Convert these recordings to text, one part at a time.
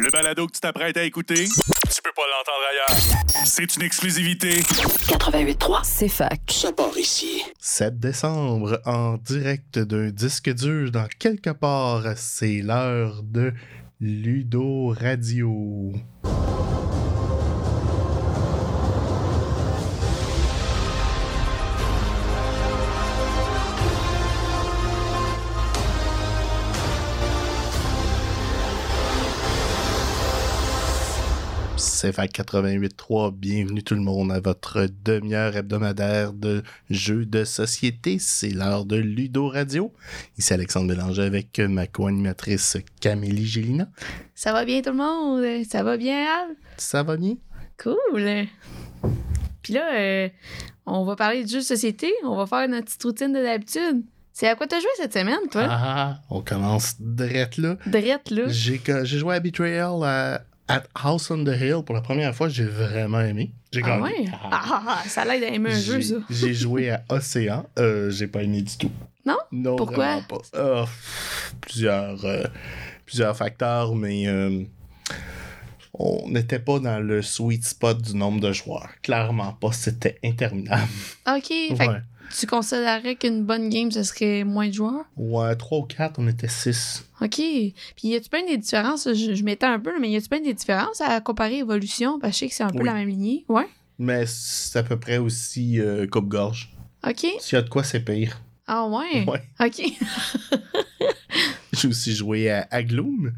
Le balado que tu t'apprêtes à écouter, tu peux pas l'entendre ailleurs. C'est une exclusivité. 88.3, c'est fac. Ça part ici. 7 décembre, en direct d'un disque dur dans quelque part, c'est l'heure de Ludo Radio. CFAC 88.3, bienvenue tout le monde à votre demi-heure hebdomadaire de jeux de société. C'est l'heure de Ludo Radio. Ici Alexandre Bélanger avec ma co-animatrice Camélie Gélina. Ça va bien tout le monde? Ça va bien, Al? Ça va bien? Cool! Puis là, euh, on va parler de jeux de société. On va faire notre petite routine de d'habitude. C'est à quoi t'as joué cette semaine, toi? Ah, on commence drette là. Drette, là. J'ai j'ai joué à Betrayal à, at House on the Hill pour la première fois. J'ai vraiment aimé. J'ai Ah gagné. ouais? Ah. Ah, ah, ah, ça l'aide à aimer un jeu, J'ai- ça. J'ai joué à Océan. Euh, j'ai pas aimé du tout. Non? Non, Pourquoi? pas. Ah, plusieurs, euh, plusieurs facteurs, mais euh, on n'était pas dans le sweet spot du nombre de joueurs. Clairement pas. C'était interminable. OK. Fait tu considérerais qu'une bonne game, ce serait moins de joueurs? Ouais, 3 ou 4, on était 6. OK. Puis y a-tu bien des différences? Je, je m'étends un peu, mais y a-tu bien des différences à comparer Evolution? Parce que je sais que c'est un peu Oui. la même lignée. Ouais. Mais c'est à peu près aussi euh, coupe-gorge. OK. S'il y a de quoi, c'est pire. Ah ouais? Ouais. OK. J'ai aussi joué à, à Gloom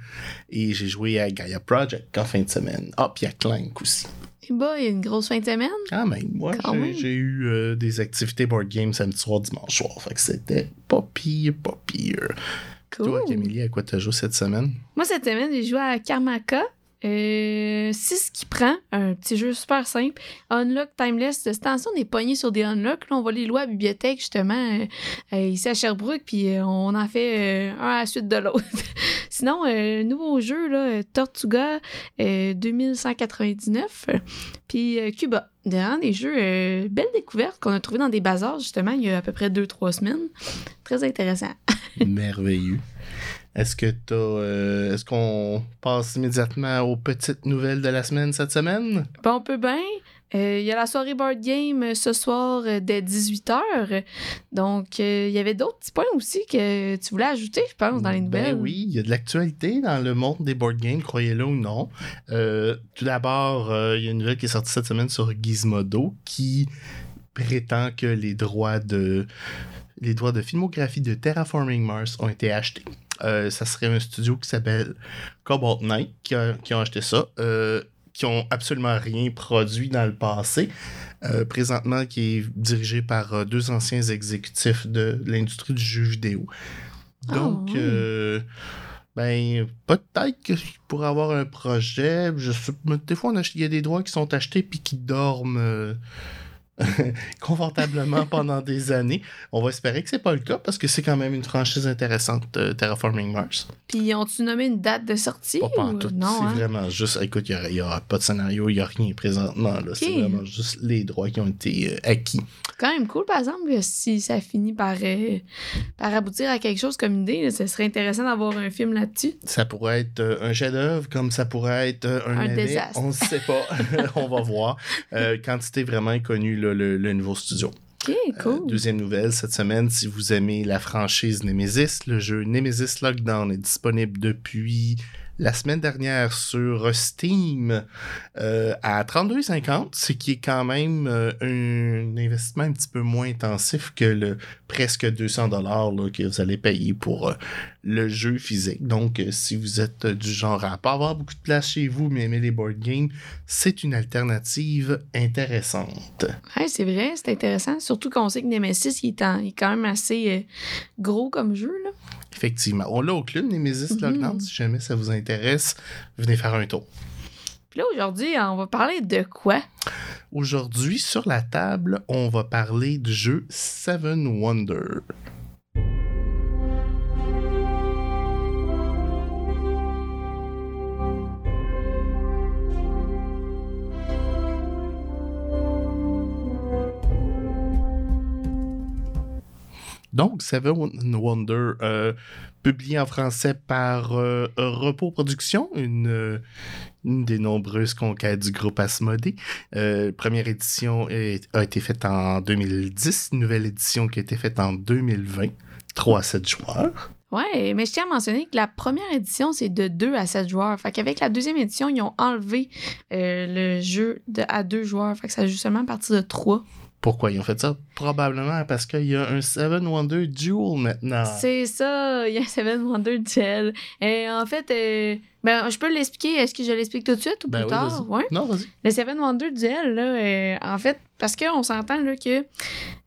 et j'ai joué à Gaia Project en fin de semaine. Ah, puis à Clank aussi. Et bah, il y a une grosse fin de semaine? Quand même, moi, j'ai eu euh, des activités board game samedi soir, dimanche soir. Fait que c'était pas pire, pas pire. Cool. Toi, Camille, à quoi t'as joué cette semaine? Moi, cette semaine, j'ai joué à Karmaka. Euh, c'est ce qui prend, un petit jeu super simple. Unlock Timeless. De cette temps on est pogné sur des unlock. Là, on va les louer à la bibliothèque, justement, euh, euh, ici à Sherbrooke, puis euh, on en fait un à la suite de l'autre. Sinon, nouveau jeu, là, Tortuga euh, 2199, euh, puis Cuba. Des jeux, belle découverte qu'on a trouvé dans des bazars, justement, il y a à peu près 2-3 semaines. Très intéressant. Merveilleux. Est-ce que t'as. euh, Est-ce qu'on passe immédiatement aux petites nouvelles de la semaine cette semaine? Bon, on peut bien. Euh, Il y a la soirée board game euh, ce soir dès 18h. Donc, euh, il y avait d'autres petits points aussi que tu voulais ajouter, je pense, dans les nouvelles. Ben oui, il y a de l'actualité dans le monde des board games, croyez-le ou non. Tout d'abord, il y a une nouvelle qui est sortie cette semaine sur Gizmodo qui prétend que les droits de les droits de filmographie de Terraforming Mars ont été achetés. Euh, ça serait un studio qui s'appelle Cobalt Knight qui, a- qui ont acheté ça, euh, qui ont absolument rien produit dans le passé. Euh, présentement, qui est dirigé par deux anciens exécutifs de l'industrie du jeu vidéo. Ah, Donc, oui. ben, peut-être qu'il pourrait avoir un projet. Je sais, mais des fois, on il y a des droits qui sont achetés puis qui dorment confortablement pendant des années. On va espérer que c'est pas le cas parce que c'est quand même une franchise intéressante, euh, Terraforming Mars. Puis, ont-tu nommé une date de sortie? Pas ou- pantoute. Non, c'est hein? vraiment juste. Écoute, il n'y aura, pas de scénario, il n'y a rien présentement. là. C'est vraiment juste les droits qui ont été euh, acquis. quand même cool, par exemple, si ça finit par, euh, par aboutir à quelque chose comme idée. là, ce serait intéressant d'avoir un film là-dessus. Ça pourrait être euh, un chef-d'œuvre, comme ça pourrait être euh, un, Un désastre. On ne sait pas. On va voir. Euh, quantité vraiment inconnue, là, le, le nouveau studio. OK, cool. Euh, deuxième nouvelle cette semaine, si vous aimez la franchise Nemesis, le jeu Nemesis Lockdown est disponible depuis la semaine dernière sur Steam euh, à 32,50, ce qui est quand même euh, un investissement un petit peu moins intensif que le presque 200 dollars que vous allez payer pour euh, le jeu physique. Donc, euh, si vous êtes euh, du genre à pas avoir beaucoup de place chez vous, mais aimer les board games, c'est une alternative intéressante. Ouais, c'est vrai, c'est intéressant. Surtout qu'on sait que Nemesis, il est, en- il est quand même assez euh, gros comme jeu. Là. Effectivement. On l'a au club Nemesis Mhm. Lockdown. Si jamais ça vous intéresse, venez faire un tour. Puis là, aujourd'hui, on va parler de quoi? Aujourd'hui, sur la table, on va parler du jeu Seven Wonder. Donc, Seven Wonder, euh, publié en français par euh, Repos Productions, une, euh, une, des nombreuses conquêtes du groupe Asmodée. première édition a été faite en 2010, nouvelle édition qui a été faite en 2020. 3 à 7 joueurs. Ouais, mais je tiens à mentionner que la première édition, c'est de 2 à 7 joueurs. Fait qu'avec la deuxième édition, ils ont enlevé le jeu à 2 joueurs. Fait que ça joue seulement à partir de 3. Pourquoi ils ont fait ça? Probablement parce qu'il y a un Seven Wonder Duel maintenant. C'est ça, il y a un Seven Wonder Duel. Et en fait, euh, ben, je peux l'expliquer. Est-ce que je l'explique tout de suite ou ben plus tard? Ouais? Non, vas-y. Le Seven Wonder Duel, là, euh, en fait, parce qu'on s'entend là, que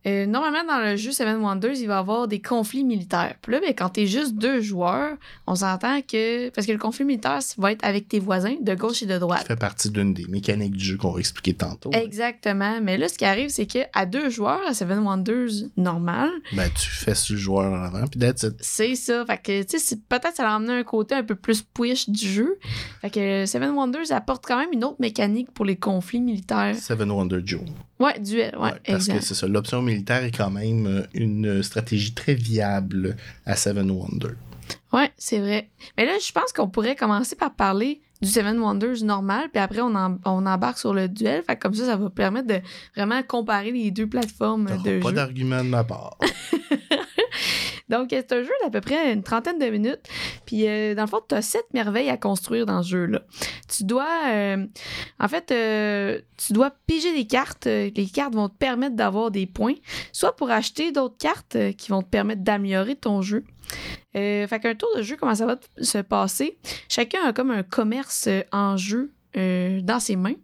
euh, normalement dans le jeu Seven Wonders, il va y avoir des conflits militaires. Puis là, ben, quand t'es juste deux joueurs, on s'entend que. Parce que le conflit militaire va être avec tes voisins de gauche et de droite. Ça fait partie d'une des mécaniques du jeu qu'on va expliquer tantôt. Exactement. Mais là, ce qui arrive, c'est qu'à deux joueurs, à Seven Wonders normal. Ben, tu fais ce joueur en avant, puis d'être. C'est ça. Fait que, tu sais, peut-être ça va emmener un côté un peu plus push du jeu. Fait que Seven Wonders apporte quand même une autre mécanique pour les conflits militaires. Seven Wonder Duel. Ouais, duel, ouais. parce que c'est ça. L'option militaire est quand même euh, une stratégie très viable à Seven Wonders. Ouais, c'est vrai. Mais là, je pense qu'on pourrait commencer par parler du Seven Wonders normal, puis après, on, on embarque sur le duel. Fait comme ça, ça va permettre de vraiment comparer les deux plateformes de pas jeu. Pas d'argument de ma part. Donc, c'est un jeu d'à peu près une trentaine de minutes. Puis, euh, dans le fond, tu as sept merveilles à construire dans ce jeu-là. Tu dois, euh, en fait, euh, tu dois piger des cartes. Les cartes vont te permettre d'avoir des points, soit pour acheter d'autres cartes qui vont te permettre d'améliorer ton jeu. fait qu'un tour de jeu, comment ça va se passer? Chacun a comme un commerce en jeu dans ses mains.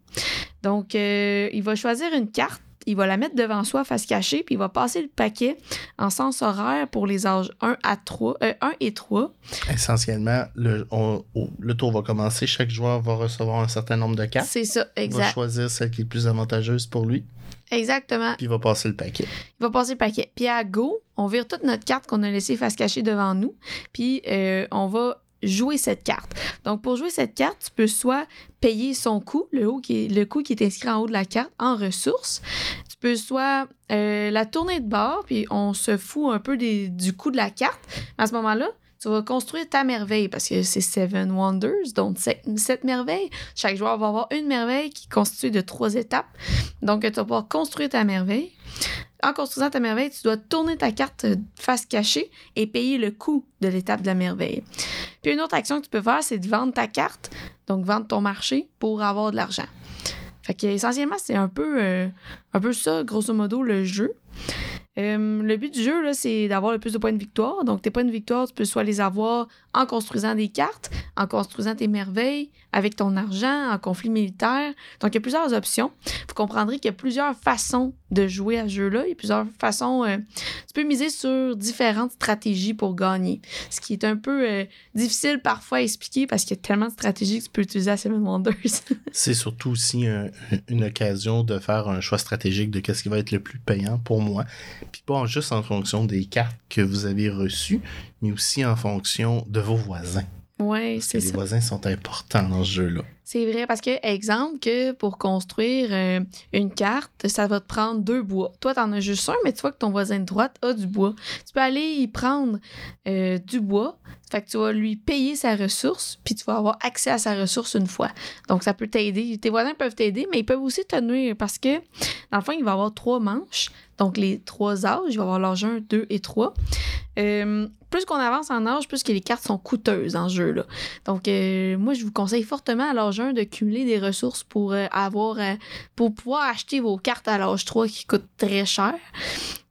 Donc, il va choisir une carte il va la mettre devant soi face cachée, puis il va passer le paquet en sens horaire pour les âges 1 à 3, 1 euh, et 3. Essentiellement, le, le tour va commencer, chaque joueur va recevoir un certain nombre de cartes. C'est ça, exact. Il va choisir celle qui est plus avantageuse pour lui. Exactement. Puis il va passer le paquet. Il va passer le paquet. Puis à go, on vire toute notre carte qu'on a laissée face cachée devant nous. Puis euh, on va jouer cette carte. Donc, pour jouer cette carte, tu peux soit payer son coût, le, haut qui coût qui est inscrit en haut de la carte, en ressources. Tu peux soit euh, la tourner de bord, puis on se fout un peu du coût de la carte. À ce moment-là, tu vas construire ta merveille parce que c'est Seven Wonders, donc sept, merveilles. Chaque joueur va avoir une merveille qui est constituée de trois étapes. Donc, tu vas pouvoir construire ta merveille. En construisant ta merveille, tu dois tourner ta carte face cachée et payer le coût de l'étape de la merveille. Puis une autre action que tu peux faire, c'est de vendre ta carte, donc vendre ton marché pour avoir de l'argent. Fait que essentiellement, c'est un peu, euh, un peu ça, grosso modo, le jeu. Euh, le but du jeu, c'est d'avoir le plus de points de victoire. Donc, tes points de victoire, tu peux soit les avoir en construisant des cartes, en construisant tes merveilles, avec ton argent, en conflit militaire. Donc, il y a plusieurs options. Vous comprendrez qu'il y a plusieurs façons de jouer à ce jeu-là. Il y a plusieurs façons. Euh, tu peux miser sur différentes stratégies pour gagner. Ce qui est un peu euh, difficile parfois à expliquer parce qu'il y a tellement de stratégies que tu peux utiliser à Seven Wonders. c'est surtout aussi une occasion de faire un choix stratégique de qu'est-ce qui va être le plus payant pour moi puis pas juste en fonction des cartes que vous avez reçues, mais aussi en fonction de vos voisins. Oui, c'est ça. Les voisins sont importants dans ce jeu-là. C'est vrai, parce que, exemple, que pour construire euh, une carte, ça va te prendre deux bois. Toi, t'en as juste un, mais tu vois que ton voisin de droite a du bois. Tu peux aller y prendre euh, du bois, fait que tu vas lui payer sa ressource, puis tu vas avoir accès à sa ressource une fois. Donc, ça peut t'aider. Tes voisins peuvent t'aider, mais ils peuvent aussi te nuire parce que, dans le fond, il va avoir trois manches. Donc, les trois âges, il va avoir l'âge 1, 2 et 3. Euh, plus qu'on avance en âge, plus que les cartes sont coûteuses en jeu. Là. Donc, moi, je vous conseille fortement à l'âge 1 de cumuler des ressources pour euh, avoir pour pouvoir acheter vos cartes à l'âge 3 qui coûtent très cher.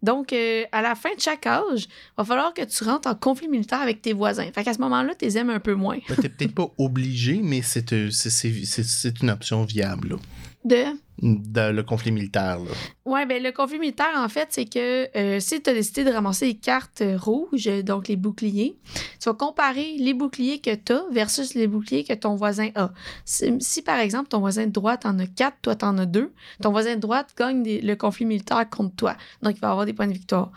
Donc, à la fin de chaque âge, il va falloir que tu rentres en conflit militaire avec tes voisins. Fait qu'à ce moment-là, tu les aimes un peu moins. Tu n'es peut-être pas obligé, mais c'est une option viable. De? le conflit militaire. Là. Ouais, ben le conflit militaire, en fait, c'est que euh, si tu as décidé de ramasser les cartes rouges, donc les boucliers, tu vas comparer les boucliers que tu as versus les boucliers que ton voisin a. Si, par exemple, ton voisin de droite en a quatre, toi tu en as deux, ton voisin de droite gagne le conflit militaire contre toi. Donc il va avoir des points de victoire.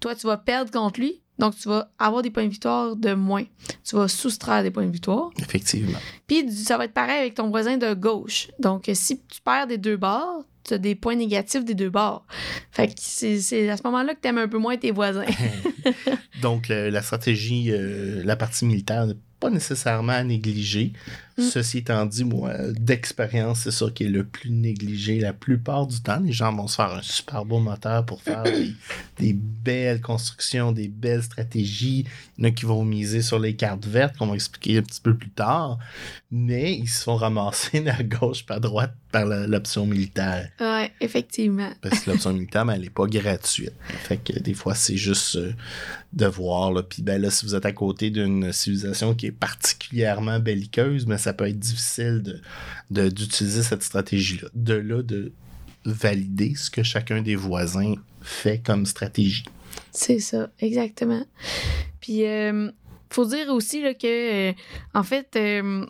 Toi, tu vas perdre contre lui, Donc, tu vas avoir des points de victoire de moins. Tu vas soustraire des points de victoire. Effectivement. Puis, ça va être pareil avec ton voisin de gauche. Donc, si tu perds des deux bords, tu as des points négatifs des deux bords. Fait que c'est à ce moment-là que tu aimes un peu moins tes voisins. Donc, le- la stratégie, euh, la partie militaire n'est pas nécessairement à négliger. Mm. Ceci étant dit, moi, d'expérience, c'est ça qui est le plus négligé la plupart du temps. Les gens vont se faire un super beau moteur pour faire des, des belles constructions, des belles stratégies. Il y en a qui vont miser sur les cartes vertes, qu'on va expliquer un petit peu plus tard. Mais ils se font ramasser à gauche pas à droite par l'option militaire. ouais, effectivement. Parce que l'option militaire, ben, elle n'est pas gratuite. Fait que des fois, c'est juste euh, de voir. Là. Puis ben, là, si vous êtes à côté d'une civilisation qui est particulièrement belliqueuse, ben, ça peut être difficile de, de- d'utiliser cette stratégie-là. De là, de valider ce que chacun des voisins fait comme stratégie. C'est ça, exactement. Puis, euh, faut dire aussi là, que, euh, en fait, euh,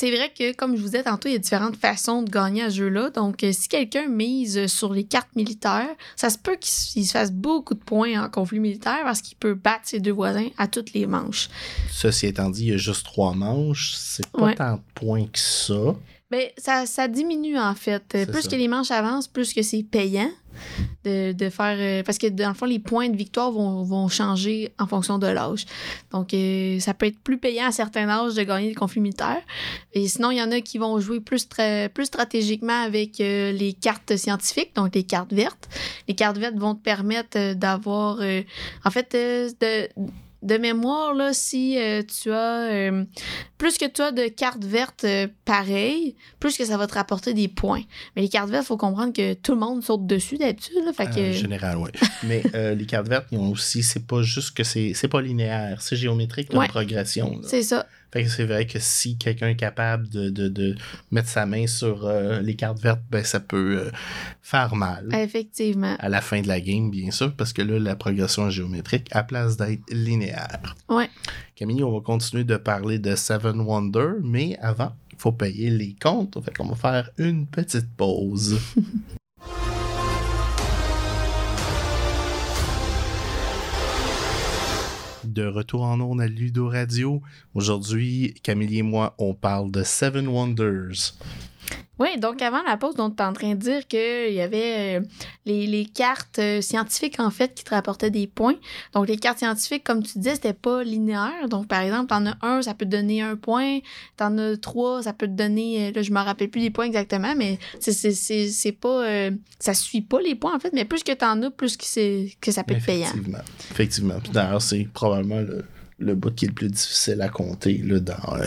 c'est vrai que, comme je vous disais tantôt, il y a différentes façons de gagner à ce jeu-là. Donc, euh, si quelqu'un mise sur les cartes militaires, ça se peut qu'il se fasse beaucoup de points en conflit militaire parce qu'il peut battre ses deux voisins à toutes les manches. Ceci étant dit, il y a juste trois manches. C'est pas Ouais. tant de points que ça. Mais ça, ça diminue en fait. Euh, Plus ça. que les manches avancent, plus que c'est payant de, faire. euh, parce que dans le fond, les points de victoire vont, changer en fonction de l'âge. Donc, euh, ça peut être plus payant à certains âges de gagner des conflits militaires. Et sinon, il y en a qui vont jouer plus, plus stratégiquement avec euh, les cartes scientifiques, donc les cartes vertes. Les cartes vertes vont te permettre d'avoir. en fait, de. De mémoire, là, si euh, tu as euh, plus que tu as de cartes vertes euh, pareilles, plus que ça va te rapporter des points. Mais les cartes vertes, il faut comprendre que tout le monde saute dessus d'habitude. là. Fait que... En général, oui. Mais les cartes vertes, ils ont aussi, c'est pas juste que c'est, c'est pas linéaire, c'est géométrique comme Ouais. progression. là. C'est ça. Fait que c'est vrai que si quelqu'un est capable de, de, de mettre sa main sur euh, les cartes vertes, ben ça peut euh, faire mal. Effectivement. À la fin de la game, bien sûr, parce que là, la progression est géométrique à place d'être linéaire. Ouais. Camille, on va continuer de parler de Seven Wonders, mais avant, il faut payer les comptes. Fait qu'on va faire une petite pause. de retour en ondes à Ludo Radio. Aujourd'hui, Camille et moi, on parle de Seven Wonders. Oui, donc avant la pause, on était en train de dire qu'il y avait euh, les, les cartes euh, scientifiques, en fait, qui te rapportaient des points. Donc, les cartes scientifiques, comme tu disais, c'était pas linéaire. Donc, par exemple, t'en as un, ça peut te donner un point. T'en as trois, ça peut te donner... euh, Là, je me rappelle plus les points exactement, mais c'est- pas... euh, ça suit pas les points, en fait, mais plus que t'en as, plus que, que ça peut être payant. Effectivement. Effectivement. D'ailleurs, c'est probablement le, le bout qui est le plus difficile à compter là, dans, euh,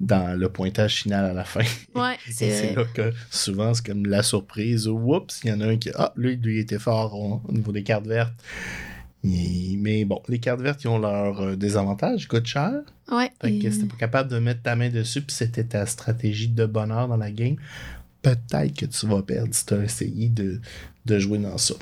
dans le pointage final à la fin. Ouais, c'est c'est vrai. là que souvent, c'est comme la surprise. Oups, il y en a un qui. Ah, lui, lui, il était fort au, au niveau des cartes vertes. Et- mais bon, les cartes vertes, ils ont leurs euh, désavantages, ils coûtent cher. Ouais. Fait que et- si t'es pas capable de mettre ta main dessus, puis c'était ta stratégie de bonheur dans la game, peut-être que tu vas perdre si tu as essayé de, de jouer dans ça.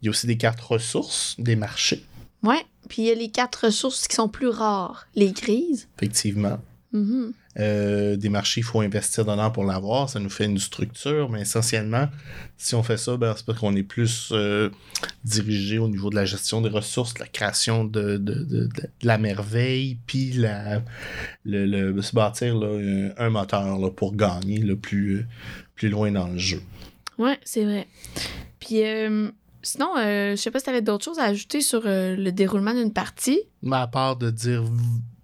Il y a aussi des cartes ressources, des marchés, Ouais. Puis il y a les quatre ressources qui sont plus rares. Les grises. effectivement. Mhm. Euh, des marchés, il faut investir dedans pour l'avoir. Ça nous fait une structure, mais essentiellement, si on fait ça, ben, c'est parce qu'on est plus euh, dirigé au niveau de la gestion des ressources, de la création de, de- de- de la merveille, puis la, le, le- se bâtir là, un, un moteur là, pour gagner le plus, euh, plus loin dans le jeu. Ouais, c'est vrai. Puis euh, sinon, euh, je sais pas si tu avais d'autres choses à ajouter sur euh, le déroulement d'une partie. Mais à part de dire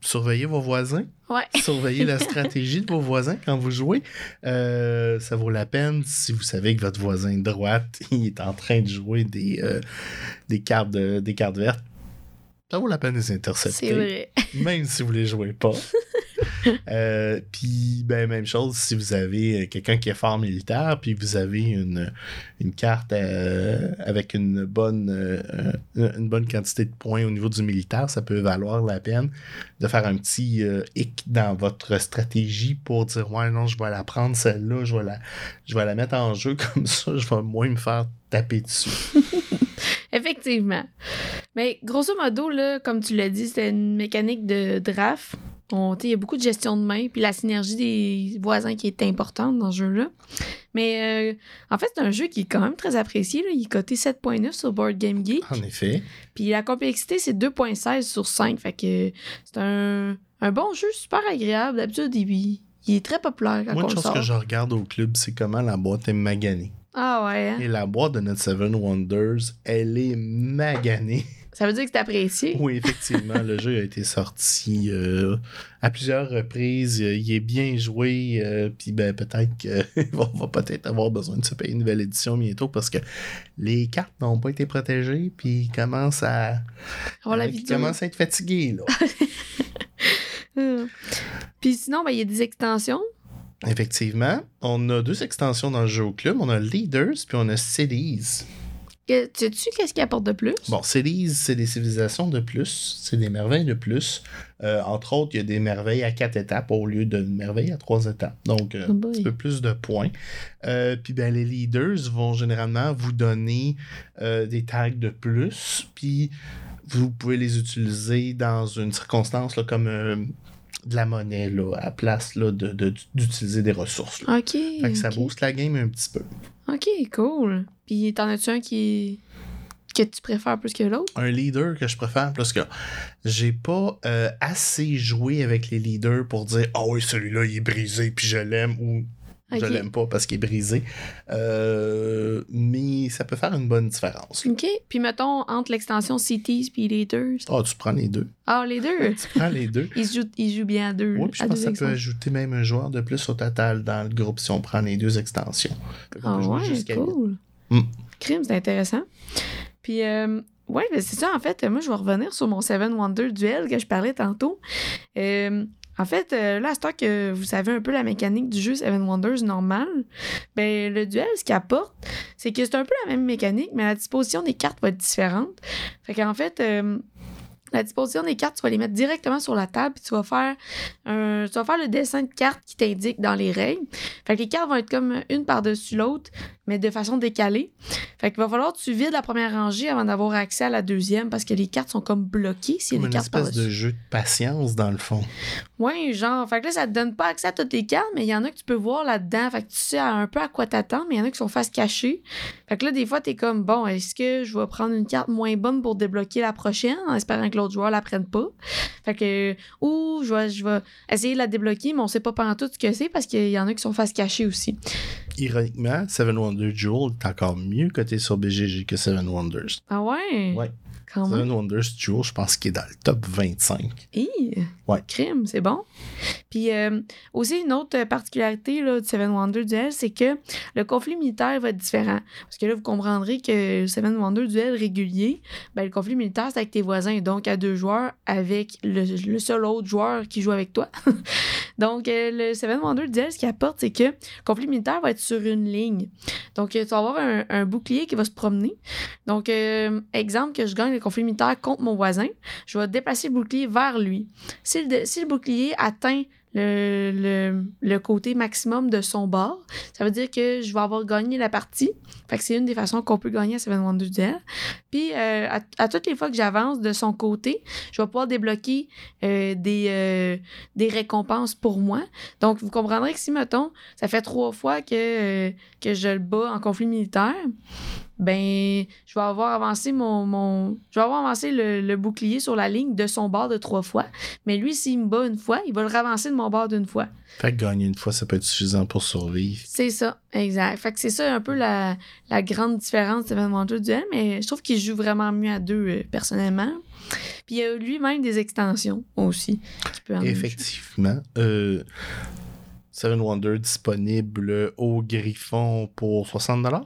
surveillez vos voisins, Ouais. surveillez la stratégie de vos voisins quand vous jouez. Euh, ça vaut la peine si vous savez que votre voisin de droite il est en train de jouer des, euh, des, cartes, de- des cartes vertes. Ça vaut la peine de les C'est intercepter, vrai. même si vous les jouez pas. Euh, puis, ben, même chose, si vous avez euh, quelqu'un qui est fort militaire, puis vous avez une, une carte euh, avec une bonne, une bonne quantité de points au niveau du militaire, ça peut valoir la peine de faire un petit hic dans votre stratégie pour dire Ouais, non, je vais la prendre celle-là, je vais la, je vais la mettre en jeu comme ça, je vais moins me faire taper dessus. Effectivement. Mais grosso modo, là, comme tu l'as dit, c'est une mécanique de draft. Il y a beaucoup de gestion de main, puis la synergie des voisins qui est importante dans ce jeu-là. Mais euh, en fait, c'est un jeu qui est quand même très apprécié. Là. Il est coté 7.9 sur Board Game Geek. En effet. Puis la complexité, c'est 2.16 sur 5. Fait que c'est un, un bon jeu super agréable. D'habitude, il, il est très populaire quand Moi, on une chose sort. que je regarde au club, c'est comment la boîte est maganée. Ah ouais, hein? Et la boîte de notre Seven Wonders, elle est maganée. Ça veut dire que c'est apprécié? Oui, effectivement, le jeu a été sorti euh, à plusieurs reprises. Il est bien joué. euh, Puis ben, peut-être qu'on va peut-être avoir besoin de se payer une nouvelle édition bientôt parce que les cartes n'ont pas été protégées. Puis ils commencent à, l'a euh, ils commencent à être fatigués. Là. Hum. Puis sinon, ben, il y a des extensions. effectivement, on a deux extensions dans le jeu au club. On a Leaders puis on a Cities. Que- Sais-tu qu'est-ce qu'il apporte de plus? Bon, c'est des civilisations de plus, c'est des merveilles de plus. Euh, entre autres, il y a des merveilles à quatre étapes au lieu de merveilles à trois étapes. Donc, euh, Oh un petit peu plus de points. Euh, puis, ben, les leaders vont généralement vous donner des tags de plus. Puis, vous pouvez les utiliser dans une circonstance là, comme de la monnaie, là, à place là, de- de- d'utiliser des ressources. là. Ok. Fait que ça ok. booste la game un petit peu. Ok, cool. T'en as-tu un qui que tu préfères plus que l'autre? un leader que je préfère parce que j'ai pas euh, assez joué avec les leaders pour dire ah oui celui-là il est brisé puis je l'aime ou je l'aime pas parce qu'il est brisé Euh, mais ça peut faire une bonne différence Ok. Puis mettons, entre l'extension Cities puis Leaders. ah tu prends les deux Ah, les deux? tu prends les deux Ils jouent, ils jouent bien à deux. oui puis je pense que ça peut ajouter même un joueur de plus au total dans le groupe si on prend les deux extensions Ah ouais, huit. Mm. Crime, c'est intéressant. Puis, euh, ouais, ben c'est ça, en fait, moi, je vais revenir sur mon Seven Wonder Duel que je parlais tantôt. Euh, en fait, euh, là, à que vous savez un peu la mécanique du jeu Seven Wonders normal, ben le duel, ce qu'il apporte, c'est que c'est un peu la même mécanique, mais la disposition des cartes va être différente. Fait qu'en fait, euh, la disposition des cartes, tu vas les mettre directement sur la table, puis tu vas faire un, tu vas faire le dessin de cartes qui t'indique dans les règles. Fait que les cartes vont être comme une par-dessus l'autre, mais de façon décalée. Fait qu'il va falloir que tu vides la première rangée avant d'avoir accès à la deuxième parce que les cartes sont comme bloquées s'il y comme a des une cartes espèce de jeu de patience dans le fond Ouais, genre, fait que là, ça te donne pas accès à toutes les cartes, mais il y en a que tu peux voir là-dedans. Fait que tu sais un peu à quoi t'attendre, mais il y en a qui sont face cachée. Fait que là, des fois, t'es comme, bon, est-ce que je vais prendre une carte moins bonne pour débloquer la prochaine en espérant que l'autre joueur la prenne pas? Fait que, ou je vais, je vais essayer de la débloquer, mais on sait pas pendant tout ce que c'est parce qu'il y en a qui sont face cachée aussi. Ironiquement Seven Wonders Jewel est encore mieux coté sur BGG que Seven Wonders Ah ouais? Ouais. Quand même. Seven Wonders je pense qu'il est dans le top 25. Hi! Ouais. Crime, c'est bon. Puis euh, aussi, une autre particularité là, de Seven Wonder Duel, c'est que le conflit militaire va être différent. Parce que là, vous comprendrez que le Seven Wonder Duel régulier, ben, le conflit militaire, c'est avec tes voisins, donc à deux joueurs, avec le, le seul autre joueur qui joue avec toi. donc, euh, le Seven Wonder Duel, ce qu'il apporte, c'est que le conflit militaire va être sur une ligne. Donc, euh, tu vas avoir un, un bouclier qui va se promener. Donc, euh, exemple, que je gagne le conflit militaire contre mon voisin, je vais déplacer le bouclier vers lui. Si le, bouclier atteint le, côté maximum de son bord, ça veut dire que je vais avoir gagné la partie. Fait que c'est une des façons qu'on peut gagner à Seven Wonders Duel. Puis, euh, à, toutes les fois que j'avance de son côté, je vais pouvoir débloquer euh, des, euh, des récompenses pour moi. Donc, vous comprendrez que si, mettons, ça fait trois fois que je le bats en conflit militaire, ben, je vais avoir avancé mon, mon je vais avoir avancé le, le bouclier sur la ligne de son bord de trois fois. Mais lui, s'il me bat une fois, il va le ravancer de mon bord d'une fois. Fait que gagner une fois, ça peut être suffisant pour survivre. C'est ça, exact. Fait que c'est ça un peu la, la grande différence de duel, mais je trouve qu'il joue vraiment mieux à deux, euh, personnellement. Puis il y a lui-même des extensions aussi. Qui peut en Effectivement. Euh, Seven Wonder disponible au Griffon pour 60$. Ouais.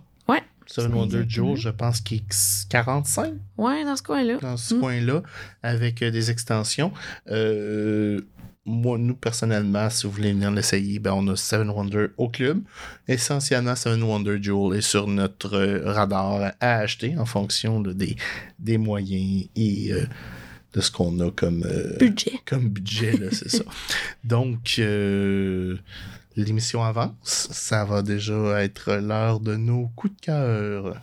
Seven Wonder. Joe, je pense qu'il est 45 Ouais, dans ce coin-là. dans ce Mm. coin-là, avec euh, des extensions. Euh, moi, nous, personnellement, si vous voulez venir l'essayer, ben, on a Seven Wonder au club. Essentiellement, Seven Wonder Jewel est sur notre euh, radar à acheter en fonction là, des, des moyens et euh, de ce qu'on a comme, euh, Budget. comme budget, là, c'est ça. Donc, euh, l'émission avance. Ça va déjà être l'heure de nos coups de cœur.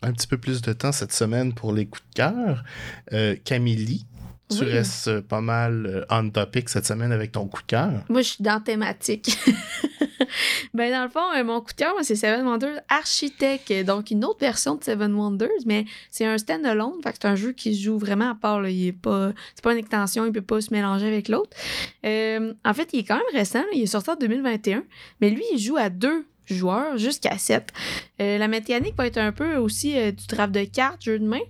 Un petit peu plus de temps cette semaine pour les coups de cœur. Euh, Camille, Tu restes pas mal on topic cette semaine avec ton coup de cœur. Moi, je suis dans thématique. ben, dans le fond, euh, mon coup de cœur, c'est Seven Wonders Architect. Donc, une autre version de Seven Wonders, mais c'est un stand-alone. Fait c'est un jeu qui se joue vraiment à part. Là. Il est pas, c'est pas une extension, il peut pas se mélanger avec l'autre. Euh, en fait, il est quand même récent. Il est sorti en 2021. Mais lui, il joue à deux joueurs jusqu'à 7. la mécanique va être un peu aussi euh, du draft de cartes, jeu de main.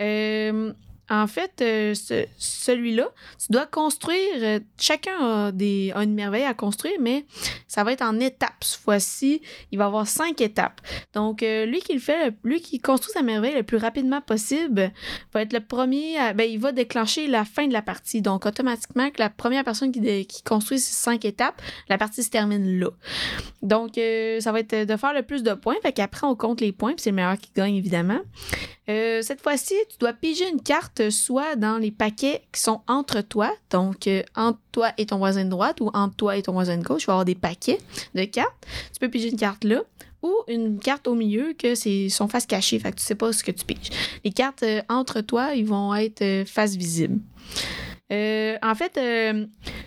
Euh, en fait, euh, ce- celui-là, tu dois construire. euh, chacun a, des, a une merveille à construire, mais ça va être en étapes. Cette fois-ci, il va y avoir cinq étapes. Donc, euh, lui qui le fait, lui qui construit sa merveille le plus rapidement possible, va être le premier. à- ben, il va déclencher la fin de la partie. Donc, automatiquement, que la première personne qui, construit ces cinq étapes, la partie se termine là. Donc, ça va être de faire le plus de points. Fait qu'après, on compte les points, puis c'est le meilleur qui gagne, évidemment. Euh, cette fois-ci, tu dois piger une carte soit dans les paquets qui sont entre toi, donc euh, entre toi et ton voisin de droite ou entre toi et ton voisin de gauche, il va y avoir des paquets de cartes. Tu peux piger une carte là ou une carte au milieu que c'est son face cachée, fait que tu sais pas ce que tu piges. Les cartes euh, entre toi, ils vont être euh, face visible. Euh, en fait, euh,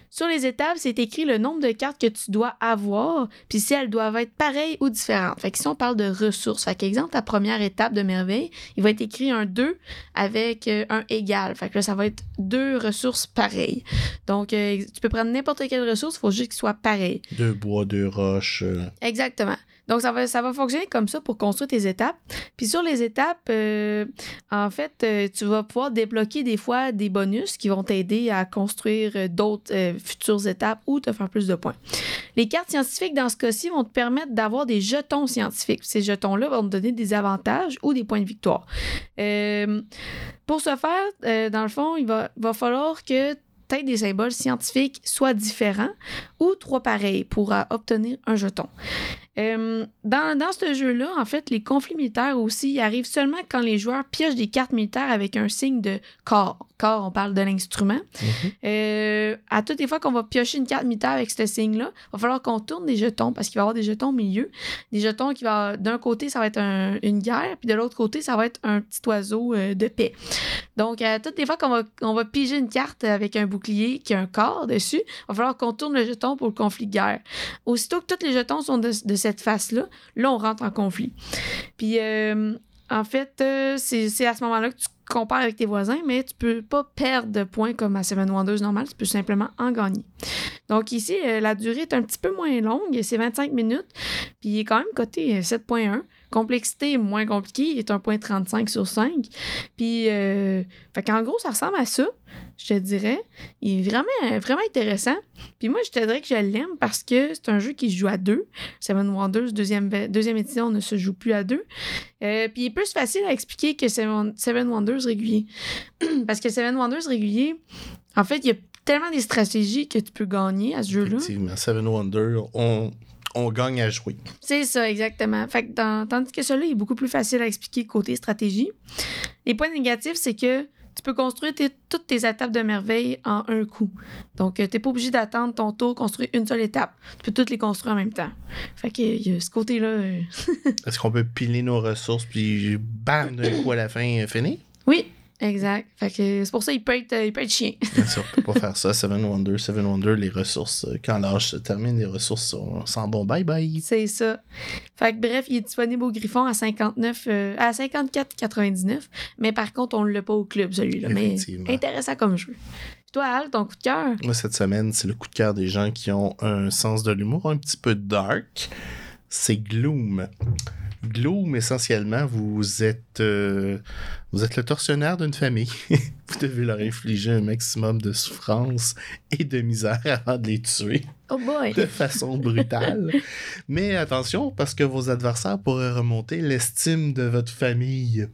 sur les étapes, c'est écrit le nombre de cartes que tu dois avoir, puis si elles doivent être pareilles ou différentes. Fait que si on parle de ressources, fait qu'exemple, ta première étape de merveille, il va être écrit un 2 avec euh, un égal. Fait que là, ça va être deux ressources pareilles. Donc, euh, tu peux prendre n'importe quelle ressource, il faut juste qu'il soit pareil. Deux bois, deux roches. Exactement. Donc, ça va, ça va fonctionner comme ça pour construire tes étapes. Puis sur les étapes, euh, en fait, euh, tu vas pouvoir débloquer des fois des bonus qui vont t'aider à construire euh, d'autres futures étapes ou te faire plus de points. Les cartes scientifiques, dans ce cas-ci, vont te permettre d'avoir des jetons scientifiques. Ces jetons-là vont te donner des avantages ou des points de victoire. Pour ce faire, dans le fond, il va, va falloir que peut-être des symboles scientifiques soient différents ou trois pareils pour obtenir un jeton. Euh, dans, dans ce jeu-là, en fait, les conflits militaires aussi ils arrivent seulement quand les joueurs piochent des cartes militaires avec un signe de corps. Corps, on parle de l'instrument. Mhm. Euh, à toutes les fois qu'on va piocher une carte militaire avec ce signe-là, il va falloir qu'on tourne des jetons parce qu'il va y avoir des jetons au milieu. Des jetons qui va d'un côté, ça va être un- une guerre, puis de l'autre côté, ça va être un petit oiseau euh, de paix. Donc, à toutes les fois qu'on va, on va piger une carte avec un bouclier qui a un corps dessus, il va falloir qu'on tourne le jeton pour le conflit de guerre. Aussitôt que tous les jetons sont de, de cette face-là, là, on rentre en conflit. Puis, euh, en fait, euh, c'est à ce moment-là que tu compares avec tes voisins, mais tu peux pas perdre de points comme à Seven Wonders normal, tu peux simplement en gagner. Donc ici, euh, la durée est un petit peu moins longue, c'est 25 minutes, puis il est quand même coté euh, 7.1. Complexité moins compliquée, il est 1.35 sur 5. Puis, euh, qu'en gros, ça ressemble à ça, je te dirais. Il est vraiment, vraiment intéressant. Puis moi, je te dirais que je l'aime parce que c'est un jeu qui se joue à deux. Seven Wonders, deuxième, deuxième édition, ne se joue plus à deux. Euh, puis il est plus facile à expliquer que Seven, Seven Wonders régulier. parce que Seven Wonders régulier, en fait, il y a tellement des stratégies que tu peux gagner à ce jeu-là. Effectivement, Seven Wonders, on, on gagne à jouer. C'est ça, exactement. Fait que dans- tandis que celui-là est beaucoup plus facile à expliquer côté stratégie. Les points négatifs, c'est que tu peux construire tes- toutes tes étapes de merveille en un coup. Donc, tu n'es pas obligé d'attendre ton tour, construire une seule étape. Tu peux toutes les construire en même temps. Fait que il y a ce côté-là. euh, Est-ce qu'on peut piler nos ressources puis bam, d'un coup à la fin, euh, fini? Oui, exact. Fait que c'est pour ça qu'il peut être, il peut être chien. Bien sûr, on peut pas faire ça. Seven Wonders, Seven Wonders, les ressources. euh, Quand l'âge se termine, les ressources sont sans bon bye bye. C'est ça. Fait que bref, il est disponible au Griffon à 59, euh, à 54,99. Mais par contre, on ne l'a pas au club, celui-là. Mais intéressant comme jeu. Puis toi, Al, ton coup de cœur? Moi, cette semaine, c'est le coup de cœur des gens qui ont un sens de l'humour un petit peu dark. C'est Gloom. Gloom, essentiellement, vous êtes, euh, vous êtes le tortionnaire d'une famille. vous devez leur infliger un maximum de souffrance et de misère avant de les tuer Oh boy! de façon brutale. Mais attention, parce que vos adversaires pourraient remonter l'estime de votre famille.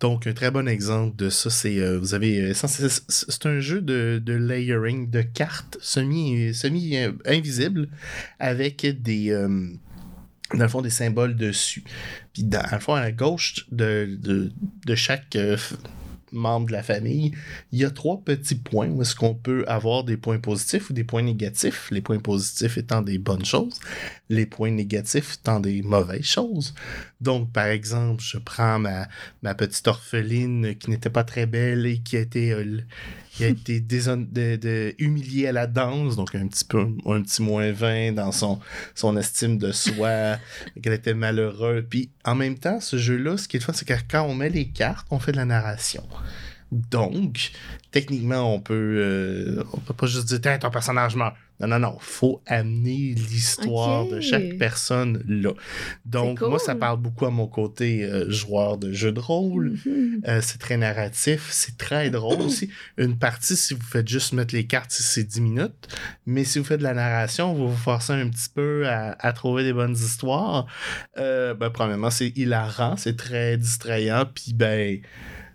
Donc, un très bon exemple de ça, c'est euh, vous avez. euh, c'est un jeu de, de layering de cartes semi, semi invisibles avec des. Dans le fond, des symboles dessus. Puis, dans le fond, à gauche de, de, de chaque euh, membre de la famille, il y a trois petits points où est-ce qu'on peut avoir des points positifs ou des points négatifs. Les points positifs étant des bonnes choses, les points négatifs étant des mauvaises choses. Donc, par exemple, je prends ma, ma petite orpheline qui n'était pas très belle et qui a été, euh, Il a été de- humilié à la danse, donc un petit peu un petit moins 20 dans son, estime de soi, qu'elle était malheureux. Puis en même temps, ce jeu-là, ce qui est fun, c'est que quand on met les cartes, on fait de la narration. Donc, techniquement, on peut, euh, on peut pas juste dire Tiens, ton personnage meurt. Non, non, non. faut amener l'histoire de chaque personne là. Donc, moi, ça parle beaucoup à mon côté euh, joueur de jeu de rôle. Mhm. Euh, c'est très narratif, c'est très drôle aussi. Une partie, si vous faites juste mettre les cartes, c'est 10 minutes. Mais si vous faites de la narration, vous vous forcez un petit peu à, à trouver des bonnes histoires. Euh, ben, premièrement, c'est hilarant, c'est très distrayant, puis ben,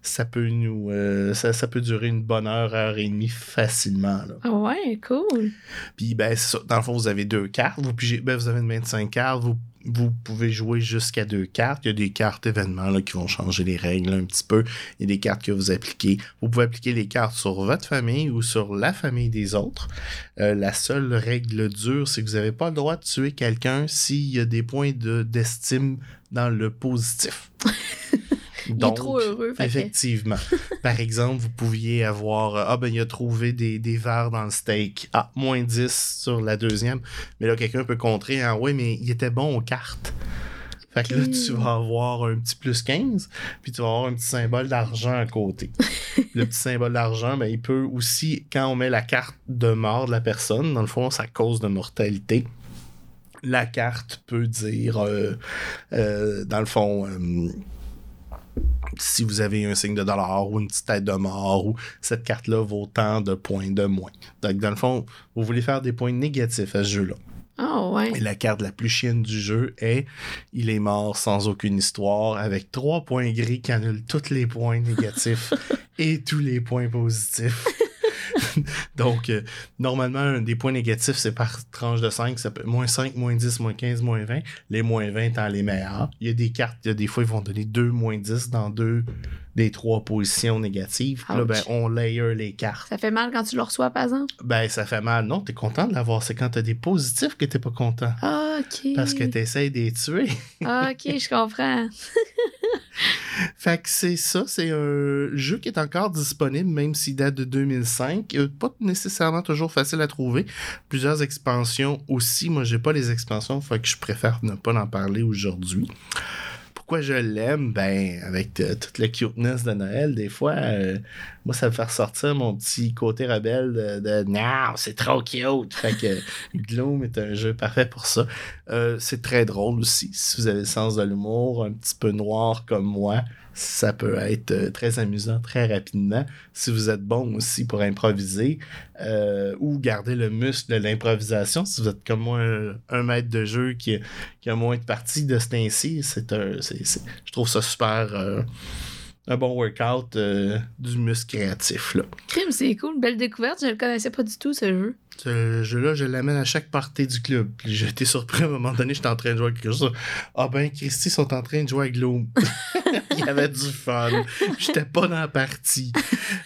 ça peut nous. euh, ça, ça peut durer une bonne heure, heure et demie facilement. Là. Ah ouais, cool. Puis, ben, c'est ça. Dans le fond, vous avez deux cartes. Vous, pigez- ben, vous avez une 25 cartes. Vous, vous pouvez jouer jusqu'à deux cartes. Il y a des cartes événements là, qui vont changer les règles un petit peu. Il y a des cartes que vous appliquez. Vous pouvez appliquer les cartes sur votre famille ou sur la famille des autres. Euh, la seule règle dure, c'est que vous n'avez pas le droit de tuer quelqu'un s'il y a des points de- d'estime dans le positif. Il est trop heureux. Effectivement. Par exemple, vous pouviez avoir euh, Ah ben il a trouvé des, des verres dans le steak. Ah, moins 10 sur la deuxième. Mais là, quelqu'un peut contrer Ah oui, mais il était bon aux cartes. Fait que là, tu vas avoir un petit plus 15, puis tu vas avoir un petit symbole d'argent à côté. le petit symbole d'argent, ben, il peut aussi, quand on met la carte de mort de la personne, dans le fond, ça cause de mortalité. La carte peut dire, euh, euh, dans le fond, euh, si vous avez un signe de dollar ou une petite tête de mort ou cette carte-là vaut tant de points de moins. Donc, dans le fond, vous voulez faire des points négatifs à ce jeu-là. Ah ouais. Et la carte la plus chienne du jeu est Il est mort sans aucune histoire avec trois points gris qui annulent tous les points négatifs et tous les points positifs. Donc, euh, normalement, des points négatifs, c'est par tranche de 5. Ça peut moins 5, moins 10, moins 15, moins 20. Les moins 20 étant les meilleurs. Il y a des cartes, des fois, ils vont donner 2, moins 10 dans deux des trois positions négatives. Puis là, ben, on layer les cartes. Ça fait mal quand tu le reçois, par exemple? Ben, ça fait mal. Non, t'es content de l'avoir. C'est quand t'as des positifs que t'es pas content. Ah, ok. Parce que t'essayes de les tuer. Ah, ok, je comprends. Fait que c'est ça, c'est un jeu qui est encore disponible, même s'il date de 2005. Euh, Pas nécessairement toujours facile à trouver. Plusieurs expansions aussi. Moi, j'ai pas les expansions, fait que je préfère ne pas en parler aujourd'hui. Pourquoi je l'aime? Ben, avec toute le cuteness de Noël, des fois, euh, moi, ça me fait ressortir mon petit côté rebelle de, de non, c'est trop cute. Fait que Gloom est un jeu parfait pour ça. Euh, c'est très drôle aussi. Si vous avez le sens de l'humour, un petit peu noir comme moi, ça peut être euh, très amusant très rapidement. Si vous êtes bon aussi pour improviser euh, ou garder le muscle de l'improvisation, si vous êtes comme moi un, maître de jeu qui, qui a moins de parties de ce temps-ci, c'est je trouve ça super. euh, un bon workout du muscle créatif. Là. Crime, c'est cool. Belle découverte. Je le connaissais pas du tout, ce jeu. Ce jeu-là, je l'amène à chaque partie du club. Puis j'ai été surpris à un moment donné, j'étais en train de jouer à quelque chose. Ah ben, Christy sont en train de jouer à Gloom. Il y avait du fun. J'étais pas dans la partie.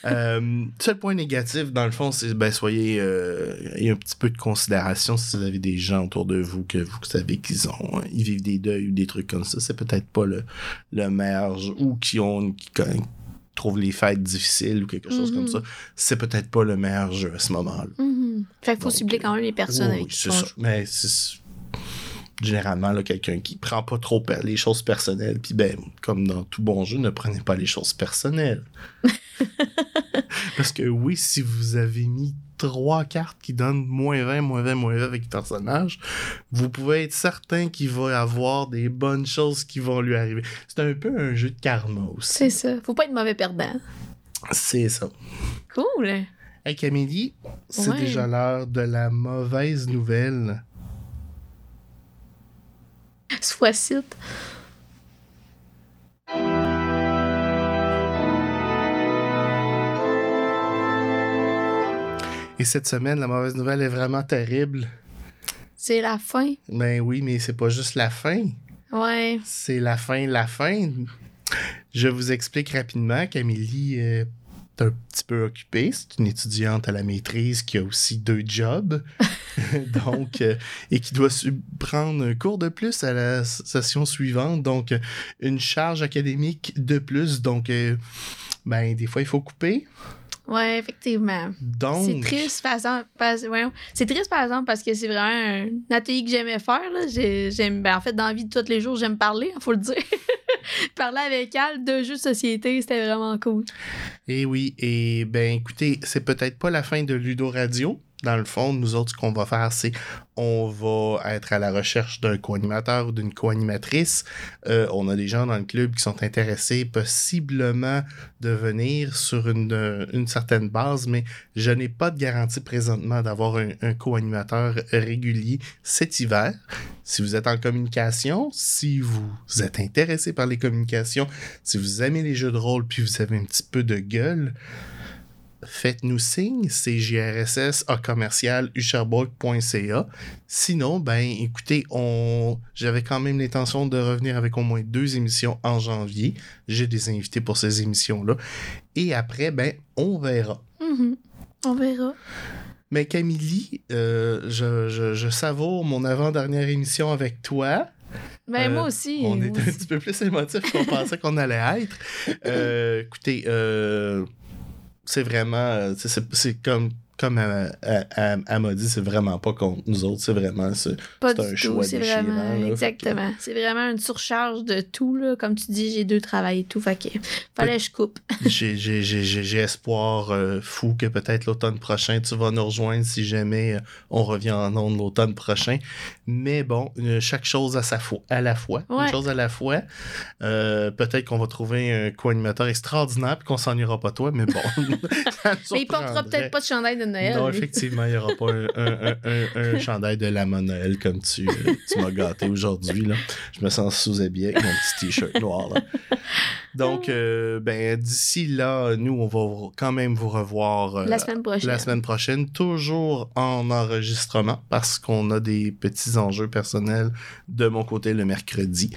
Euh, seul point négatif, dans le fond, c'est ben, soyez. euh, ayez un petit peu de considération si vous avez des gens autour de vous que vous savez qu'ils ont. Ils vivent des deuils ou des trucs comme ça. C'est peut-être pas le, le meilleur. Ou qui ont. Qui, trouvent les fêtes difficiles ou quelque chose comme ça, c'est peut-être pas le meilleur jeu à ce moment-là. Mhm. Fait qu'il faut Donc, cibler quand même les personnes Oui, avec qui ça. Mais c'est généralement là, quelqu'un qui prend pas trop les choses personnelles. Puis ben, comme dans tout bon jeu, ne prenez pas les choses personnelles. Parce que oui, si vous avez mis trois cartes qui donnent moins 20, moins 20, moins 20 avec le personnage, vous pouvez être certain qu'il va avoir des bonnes choses qui vont lui arriver. C'est un peu un jeu de karma aussi. C'est ça. Faut pas être mauvais perdant. C'est ça. Cool. Hey Camille, c'est Ouais. déjà l'heure de la mauvaise nouvelle. Fois-ci. Et cette semaine, la mauvaise nouvelle est vraiment terrible. C'est la fin. Ben oui, mais c'est pas juste la fin. Ouais. C'est la fin, la fin. Je vous explique rapidement. Camille est un petit peu occupée. C'est une étudiante à la maîtrise qui a aussi deux jobs. donc, euh, et qui doit prendre un cours de plus à la session suivante. Donc, euh, une charge académique de plus. Donc, euh, ben, des fois, il faut couper. Ouais, effectivement. Donc, C'est triste, par exemple. parce- triste, par exemple, parce que c'est vraiment un atelier que j'aimais faire. Là. J'ai- J'aime, ben, en fait, dans la vie de tous les jours, j'aime parler, il faut le dire. Parler avec elle de jeux de société, c'était vraiment cool. Et oui, et ben écoutez, c'est peut-être pas la fin de Ludo Radio. Dans le fond, nous autres, ce qu'on va faire, c'est on va être à la recherche d'un co-animateur ou d'une co-animatrice. Euh, on a des gens dans le club qui sont intéressés possiblement de venir sur une, euh, une certaine base, mais je n'ai pas de garantie présentement d'avoir un, un co-animateur régulier cet hiver. Si vous êtes en communication, si vous êtes intéressé par les communications, si vous aimez les jeux de rôle puis vous avez un petit peu de gueule, faites-nous signe, c'est jrss à commercial. Sinon, ben écoutez, on j'avais quand même l'intention de revenir avec au moins deux émissions en janvier. J'ai des invités pour ces émissions-là. Et après, ben, on verra. Mhm. On verra. Mais Camille, euh, je, je, je savoure mon avant-dernière émission avec toi. Ben, Euh, moi aussi. On moi est un petit peu plus émotif qu'on pensait qu'on allait être. Euh, écoutez, euh, c'est vraiment. euh, c'est- comme. Comme elle, m'a dit, c'est vraiment pas contre nous autres, c'est vraiment. c'est- Pas un tout, choix c'est déchirant, vraiment, là. exactement. C'est vraiment une surcharge de tout, là. Comme tu dis, j'ai deux travails et tout, fait que fallait que je coupe. J'ai- J'ai j'ai- j'ai- j'ai espoir euh, fou que peut-être l'automne prochain, tu vas nous rejoindre si jamais euh, on revient en ondes l'automne prochain. Mais bon, euh, chaque chose à, sa fo- à la fois. Ouais. Une chose à la fois. Euh, peut-être qu'on va trouver un co-animateur extraordinaire et qu'on s'en ira pas toi, mais bon. Mais il portera peut-être pas de chandail de Noël. Non, lui. effectivement, il n'y aura pas un, un- un- un- un chandail de la Noël comme tu, euh, tu m'as gâté aujourd'hui. là. Je me sens sous-habillé avec mon petit t-shirt noir. là. Donc, euh, ben, d'ici là, nous, on va quand même vous revoir euh, La semaine prochaine. la semaine prochaine, toujours en enregistrement parce qu'on a des petits enjeux personnels de mon côté le mercredi.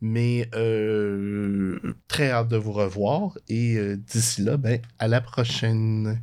Mais euh, très hâte de vous revoir et euh, d'ici là, ben, à la prochaine.